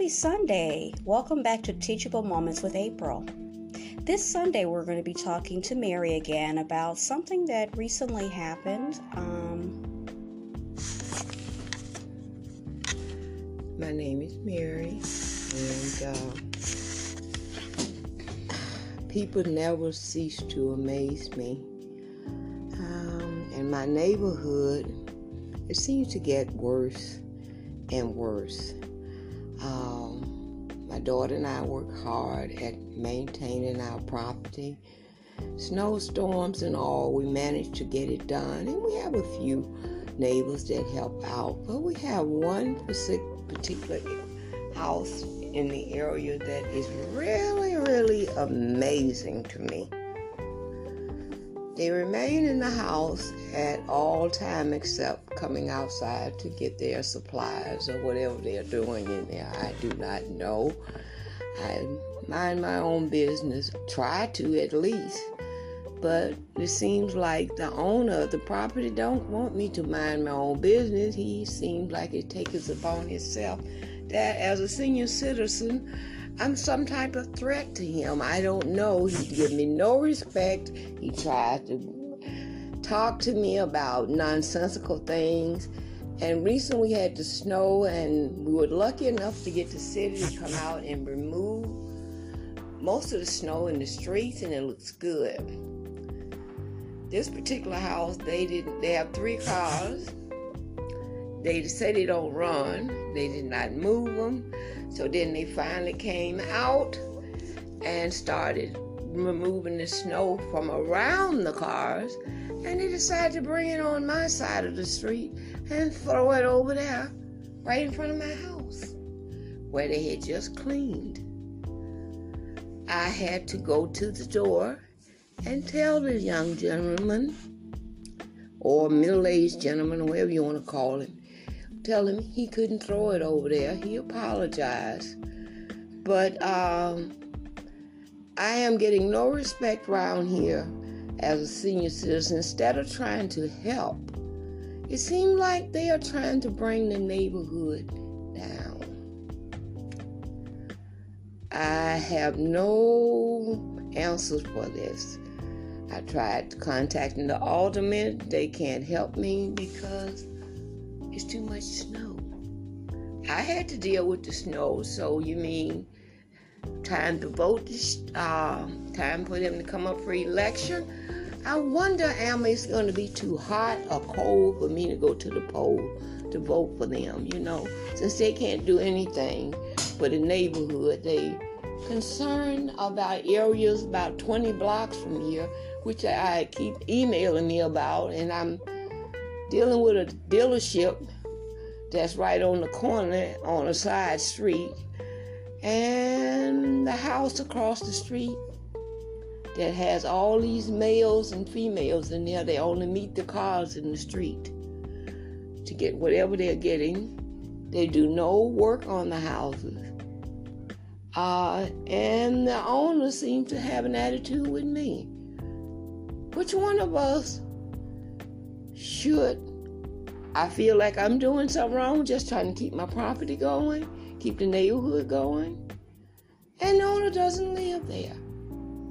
Happy Sunday! Welcome back to Teachable Moments with April. This Sunday, we're going to be talking to Mary again about something that recently happened. Um, My name is Mary, and uh, people never cease to amaze me. Um, in my neighborhood, it seems to get worse and worse. Um, my daughter and I work hard at maintaining our property. Snowstorms and all, we manage to get it done, and we have a few neighbors that help out. But we have one particular house in the area that is really, really amazing to me. They remain in the house at all time except coming outside to get their supplies or whatever they're doing in there. I do not know. I mind my own business, try to at least. But it seems like the owner of the property don't want me to mind my own business. He seems like it takes upon himself that as a senior citizen, I'm some type of threat to him. I don't know. He give me no respect. He tries to talk to me about nonsensical things. And recently we had the snow, and we were lucky enough to get the city to come out and remove most of the snow in the streets, and it looks good. This particular house, they didn't. They have three cars. They said they don't run. They did not move them. So then they finally came out and started removing the snow from around the cars. And they decided to bring it on my side of the street and throw it over there, right in front of my house, where they had just cleaned. I had to go to the door and tell the young gentleman, or middle aged gentleman, whatever you want to call him, tell him he couldn't throw it over there. He apologized. But um, I am getting no respect around here as a senior citizen. Instead of trying to help, it seems like they are trying to bring the neighborhood down. I have no answers for this. I tried contacting the alderman. They can't help me because it's too much snow. I had to deal with the snow, so you mean time to vote, uh, time for them to come up for election? I wonder, am it's going to be too hot or cold for me to go to the poll to vote for them? You know, since they can't do anything for the neighborhood, they concerned about areas about 20 blocks from here, which I keep emailing me about, and I'm dealing with a dealership that's right on the corner on a side street, and the house across the street that has all these males and females in there. They only meet the cars in the street to get whatever they're getting. They do no work on the houses. Uh, and the owner seems to have an attitude with me. Which one of us should I feel like I'm doing something wrong, just trying to keep my property going, keep the neighborhood going. And the owner doesn't live there.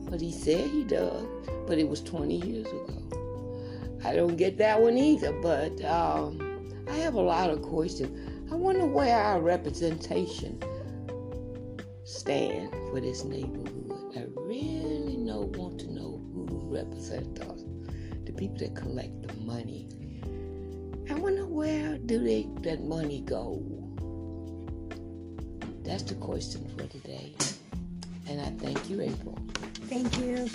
But he said he does. But it was 20 years ago. I don't get that one either, but um, I have a lot of questions. I wonder where our representation stand for this neighborhood. I really know, want to know who represents us the people that collect the money. I wonder where do they that money go? That's the question for today. And I thank you, April. Thank you.